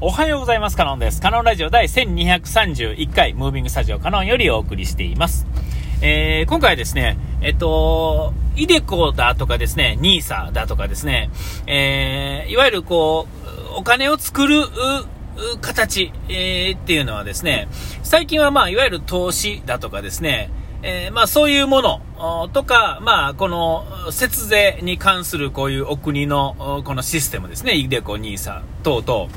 おはようございます。カノンです。カノンラジオ第1231回、ムービングスタジオカノンよりお送りしています。えー、今回はですね、えっと、イデコだとかですね、ニーサだとかですね、えー、いわゆるこう、お金を作る、形、えー、っていうのはですね、最近はまあ、いわゆる投資だとかですね、えー、まあそういうものとか、まあこの節税に関するこういうお国のこのシステムですね、イデコ、ニーサ等々、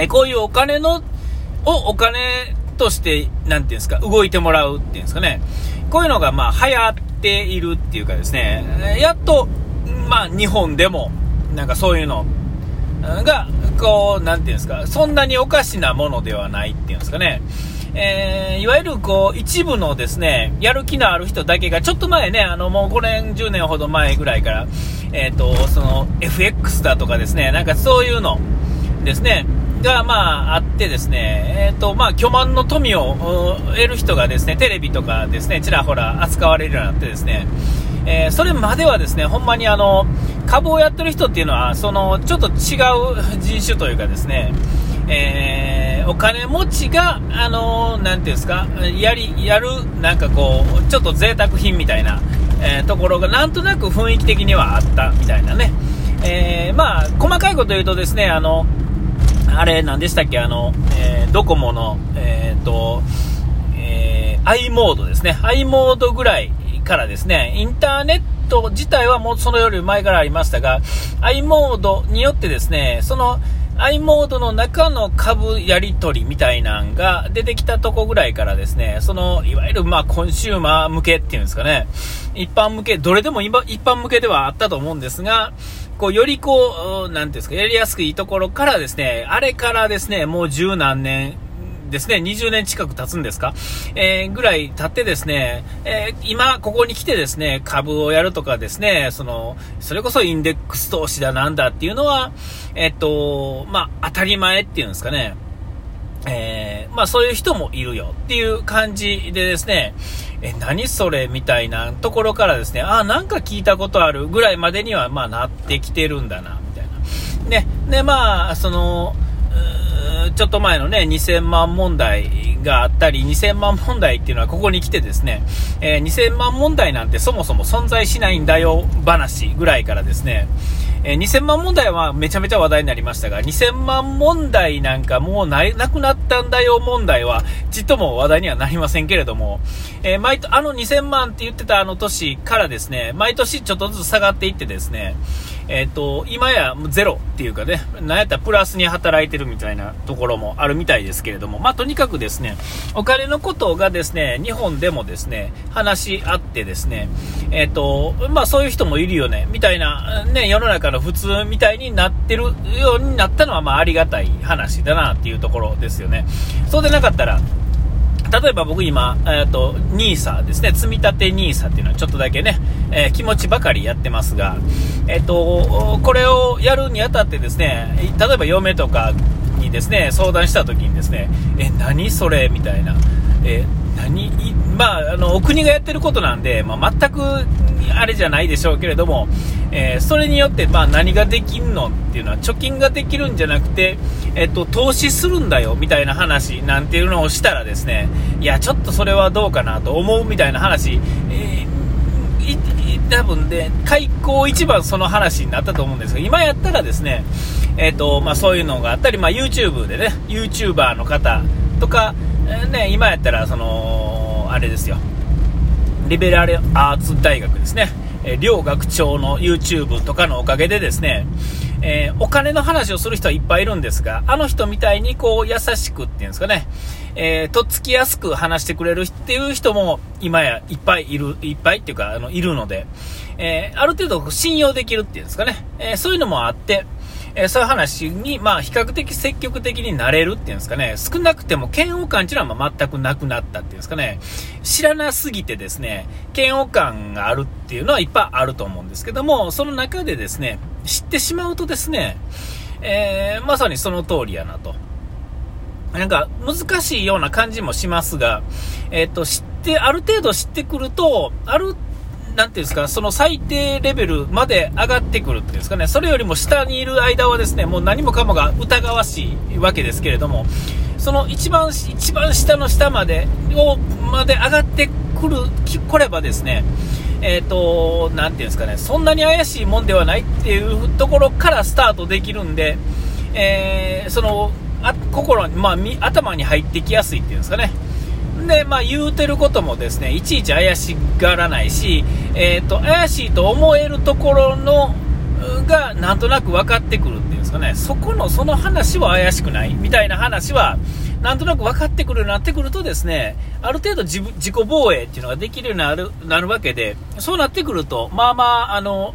えこういうお金の、をお金として、なんていうんですか、動いてもらうっていうんですかね。こういうのが、まあ、流行っているっていうかですね、やっと、まあ、日本でも、なんかそういうのが、こう、なんていうんですか、そんなにおかしなものではないっていうんですかね。えー、いわゆるこう、一部のですね、やる気のある人だけが、ちょっと前ね、あの、もう5年、10年ほど前ぐらいから、えっ、ー、と、その、FX だとかですね、なんかそういうのですね、が、まあ、あってですね、えっ、ー、と、まあ、巨万の富を得る人がですね、テレビとかですね、ちらほら扱われるようになってですね、えー、それまではですね、ほんまにあの、株をやってる人っていうのは、その、ちょっと違う人種というかですね、えー、お金持ちが、あのなんていうんですか、やり、やる、なんかこう、ちょっと贅沢品みたいな、えー、ところが、なんとなく雰囲気的にはあったみたいなね。えー、まあ、細かいこと言うとですね、あの、あれ、何でしたっけ、あの、えー、ドコモの、えっ、ー、と、えー、i モードですね。i モードぐらいからですね、インターネット自体はもうそのより前からありましたが、i モードによってですね、その、i モードの中の株やり取りみたいなんが出てきたとこぐらいからですね、その、いわゆるまあコンシューマー向けっていうんですかね、一般向け、どれでも一般向けではあったと思うんですが、こう、よりこう、なんていうんですか、やりやすくいいところからですね、あれからですね、もう十何年、ですね、20年近く経つんですか、えー、ぐらい経ってですね、えー、今、ここに来てですね、株をやるとかですね、その、それこそインデックス投資だなんだっていうのは、えっと、まあ、当たり前っていうんですかね、えー、まあそういう人もいるよっていう感じでですね、え、何それみたいなところからですね、あ、なんか聞いたことあるぐらいまでには、まあなってきてるんだな、みたいな。ね、で、まあ、その、ちょっと前のね、2000万問題があったり、2000万問題っていうのはここに来てですね、えー、2000万問題なんてそもそも存在しないんだよ話ぐらいからですね、えー、2000万問題はめちゃめちゃ話題になりましたが、2000万問題なんかもうななくなったんだよ問題は、ちっとも話題にはなりませんけれども、えー、毎あの2000万って言ってたあの年からですね、毎年ちょっとずつ下がっていってですね、えっ、ー、と、今やゼロっていうかね、なんやったらプラスに働いてるみたいなところもあるみたいですけれども、まあ、とにかくですね、お金のことがですね、日本でもですね、話し合ってですね、えっ、ー、と、まあ、そういう人もいるよね、みたいな、ね、世の中の普通みたいになってるようになったのは、まあ、ありがたい話だなっていうところですよね。そうでなかったら、例えば僕今、えっ、ー、と、NISA ですね、積み立て NISA っていうのはちょっとだけね、えー、気持ちばかりやってますが、えっ、ー、と、これをやるにあたってですね、例えば嫁とかにですね、相談した時にですね、え、何それ？みたいな、え何？まあ、あの、お国がやってることなんで、まあ、全くあれじゃないでしょうけれども、えー、それによって、まあ、何ができるのっていうのは、貯金ができるんじゃなくて、えっと、投資するんだよ、みたいな話なんていうのをしたらですね、いや、ちょっとそれはどうかなと思うみたいな話、えー、多分で、開口一番その話になったと思うんですが、今やったらですね、えっ、と、まあ、そういうのがあったり、まあ、YouTube でね、YouTuber の方とか、ね、今やったら、その、あれですよ、リベラルアーツ大学ですね、え両学長の YouTube とかのおかげでですね、えー、お金の話をする人はいっぱいいるんですが、あの人みたいにこう優しくっていうんですかね、えー、とっつきやすく話してくれるっていう人も今やいっぱいいる、いっぱいっていうか、あの、いるので、えー、ある程度信用できるっていうんですかね、えそういうのもあって、えそういう話に、まあ、比較的積極的になれるっていうんですかね、少なくても嫌悪感っていうのはま全くなくなったっていうんですかね、知らなすぎてですね、嫌悪感があるっていうのはいっぱいあると思うんですけども、その中でですね、知ってしまうとですね、えー、まさにその通りやなと。なんか難しいような感じもしますが、えっ、ー、と、知って、ある程度知ってくると、あるなんていうんですか、その最低レベルまで上がってくるっていうんですかね、それよりも下にいる間はですね、もう何もかもが疑わしいわけですけれども、その一番、一番下の下まで、を、まで上がってくる、来ればですね、えっ、ー、と、なんていうんですかね、そんなに怪しいもんではないっていうところからスタートできるんで、えー、その、あ心に、まあ、頭に入ってきやすいっていうんですかね。で、まあ、言うてることもですね、いちいち怪しがらないし、え、ー、と、怪しいと思えるところの、がなんとなく分かってくるっていうんですかね、そこのその話は怪しくないみたいな話は、なんとなく分かってくるようになってくるとですね、ある程度自自己防衛っていうのができるようになるなるわけで、そうなってくると、まあまあ、あの、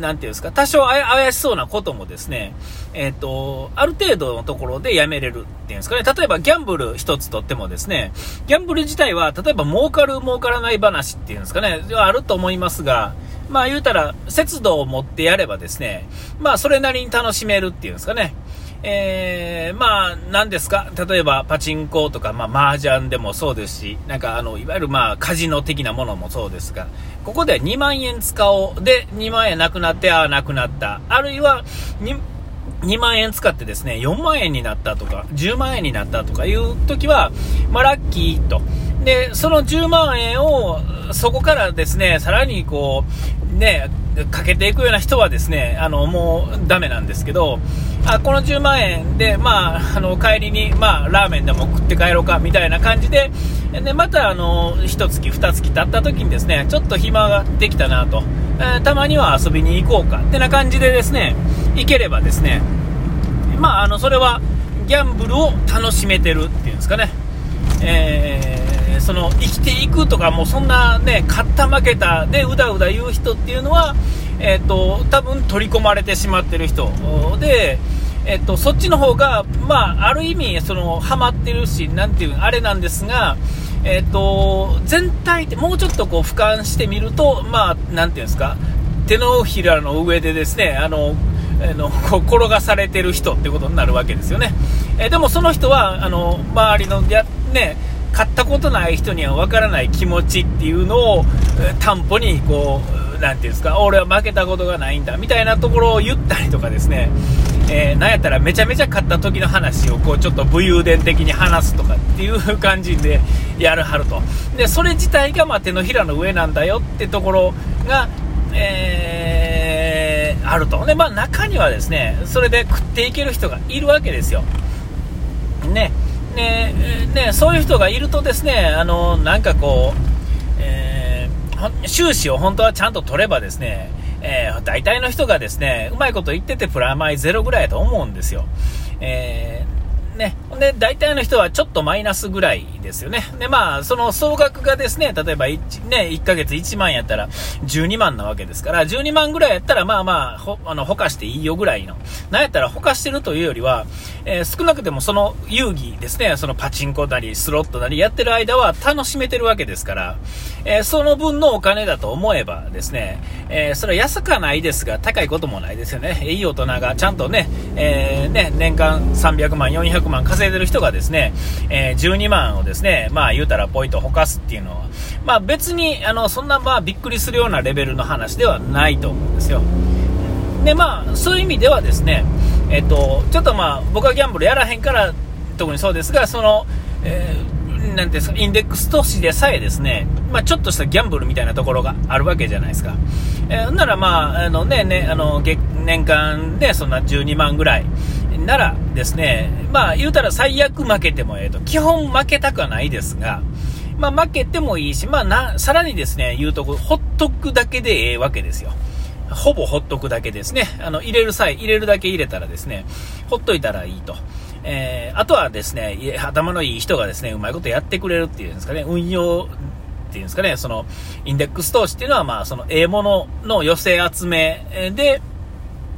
なんていうんですか、多少怪しそうなこともですね、えっ、ー、と、ある程度のところでやめれるっていうんですかね、例えばギャンブル一つとってもですね、ギャンブル自体は、例えば儲かる儲からない話っていうんですかね、あると思いますが、まあ言うたら、節度を持ってやればですね、まあそれなりに楽しめるっていうんですかね。えー、まあ、何ですか？例えば、パチンコとか、まあ、麻雀でもそうですし、なんか、あの、いわゆる、まあ、カジノ的なものもそうですが、ここで2万円使おう。で、2万円なくなって、ああ、なくなった。あるいは、2、2万円使ってですね、4万円になったとか、10万円になったとかいう時は、まあ、ラッキーと。で、その10万円を、そこからですね、さらにこう、ね、かけていくような人はですね、あの、もうダメなんですけど、あ、この10万円で、まあ、あの、帰りに、まあ、ラーメンでも食って帰ろうか、みたいな感じで、で、また、あの、1月、2月経った時にですね、ちょっと暇ができたなと、えー、たまには遊びに行こうか、ってな感じでですね、行ければですね、まあ、あの、それは、ギャンブルを楽しめてるっていうんですかね。えー、その生きていくとかもそんなね勝った負けたでうだうだ言う人っていうのは、えーと、多分取り込まれてしまってる人で、えーと、そっちの方が、まあ、ある意味そのハマってるしなんていうあれなんですが、えーと、全体でもうちょっとこう俯瞰してみると、まあ、なんていうんですか手のひらの上でですねあのあのこう転がされてる人ってことになるわけですよね。えでもその人はあの周りのやね、買ったことない人には分からない気持ちっていうのを担保にこう、なんていうんですか、俺は負けたことがないんだみたいなところを言ったりとかですね、えー、なんやったらめちゃめちゃ買った時の話をこうちょっと武勇伝的に話すとかっていう感じでやるはると。で、それ自体がま手のひらの上なんだよってところが、えー、あると。で、まあ中にはですね、それで食っていける人がいるわけですよ。ね。ねね、そういう人がいるとですね、あの、なんかこう、収支を本当はちゃんと取ればですね、えー、大体の人がですね、うまいこと言っててプラマイゼロぐらいだと思うんですよ。えーね。で、大体の人はちょっとマイナスぐらいですよね。で、まあ、その総額がですね、例えば1、ね、1ヶ月1万やったら12万なわけですから、12万ぐらいやったら、まあまあ、ほ、あの、ほかしていいよぐらいの。なんやったらほかしてるというよりは、えー、少なくてもその遊戯ですね、そのパチンコなり、スロットなりやってる間は楽しめてるわけですから、えー、その分のお金だと思えばですね、えー、それは安くはないですが、高いこともないですよね。いい大人がちゃんとね、えー、ね、年間300万、400万稼いでる人がですね、え、12万をですね、まあ言うたらポイントほかすっていうのは、まあ別に、あの、そんなまあびっくりするようなレベルの話ではないと思うんですよ。で、まあ、そういう意味ではですね、えっと、ちょっとまあ、僕はギャンブルやらへんから、特にそうですが、その、えー、なんですか、インデックス投資でさえですね、まあ、ちょっとしたギャンブルみたいなところがあるわけじゃないですか。えー、ならまあ、あのね、ね、あの、月、年間でそんな12万ぐらい、ならですね、まあ言うたら最悪負けてもええと、基本負けたくはないですが、まあ負けてもいいし、まあな、さらにですね、言うとこ、ほっとくだけでええわけですよ。ほぼほっとくだけですね。あの、入れる際、入れるだけ入れたらですね、ほっといたらいいと。えー、あとはですね、頭のいい人がですね、うまいことやってくれるっていうんですかね、運用っていうんですかね、その、インデックス投資っていうのは、まあ、その、ええものの寄せ集めで、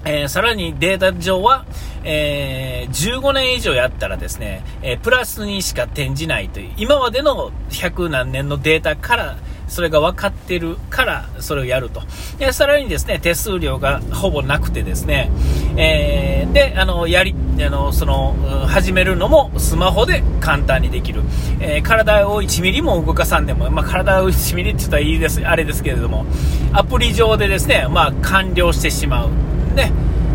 えー、さらにデータ上は、えー、15年以上やったらですね、えー、プラスにしか転じないという、今までの100何年のデータからそれが分かってるからそれをやると。で、さらにですね、手数料がほぼなくてですね、えー、で、あの、やり、あの、その、始めるのもスマホで簡単にできる。えー、体を1ミリも動かさんでも、まあ、体を1ミリって言ったらいいです、あれですけれども、アプリ上でですね、まあ、完了してしまう。ね。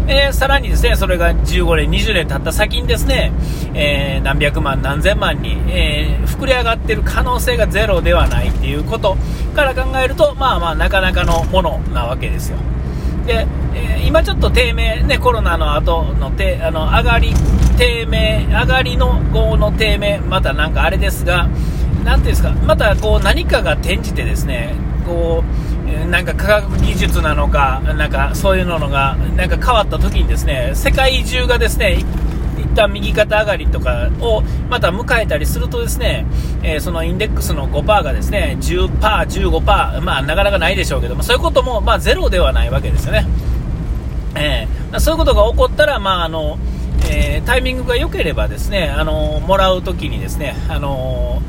えー、さらにですね、それが15年、20年経った先にですね、えー、何百万、何千万に、えー、膨れ上がってる可能性がゼロではないっていうことから考えると、まあまあ、なかなかのものなわけですよ。で、え今ちょっと低迷、ね、コロナの後の低あの上がり、低迷、上がりの後の低迷、またなんかあれですが、なんていうんですか、またこう何かが転じてですね、こう、なんか科学技術なのか、なんかそういうのが、なんか変わった時にですね、世界中がですね、一旦右肩上がりとかをまた迎えたりするとですね、えー、そのインデックスの5%がですね、10%、15%、まあなかなかないでしょうけども、そういうこともまあゼロではないわけですよね。えー、そういうことが起こったら、まああの、えー、タイミングが良ければですね、あのもらうときにですね、あの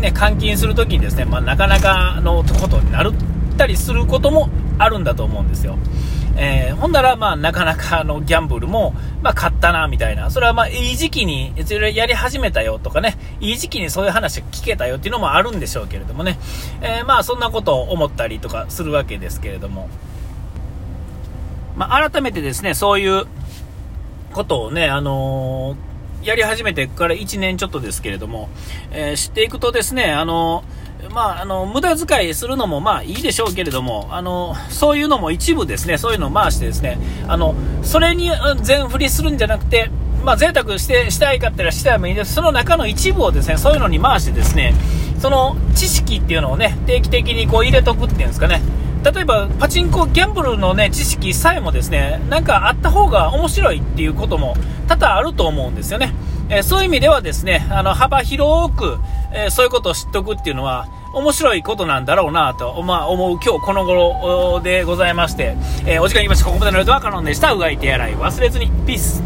ね、換金するときにですね、まあ、なかなかのことになるったりすることもあるんだと思うんですよ。えー、ほんなら、まあ、なかなかのギャンブルも、まあ、買ったな、みたいな。それは、まあ、いい時期に、やり始めたよとかね、いい時期にそういう話が聞けたよっていうのもあるんでしょうけれどもね。えー、まあ、そんなことを思ったりとかするわけですけれども。まあ、改めてですね、そういうことをね、あのーやり始めてから1年ちょっとですけれども、えー、知っていくとですね、あの、まあ、あの、無駄遣いするのもまあいいでしょうけれども、あの、そういうのも一部ですね、そういうのを回してですね、あの、それに全振りするんじゃなくて、まあ、贅沢して、したいかったらしたいもいいです。その中の一部をですね、そういうのに回してですね、その知識っていうのをね、定期的にこう入れとくっていうんですかね、例えばパチンコ、ギャンブルの、ね、知識さえもですねなんかあった方が面白いっていうことも多々あると思うんですよね。えー、そういう意味ではですねあの幅広く、えー、そういうことを知っておくっていうのは面白いことなんだろうなと、まあ、思う今日この頃でございまして、えー、お時間いきました。ここまでのレートはカノンでした。うがい手洗い忘れずに。ピース。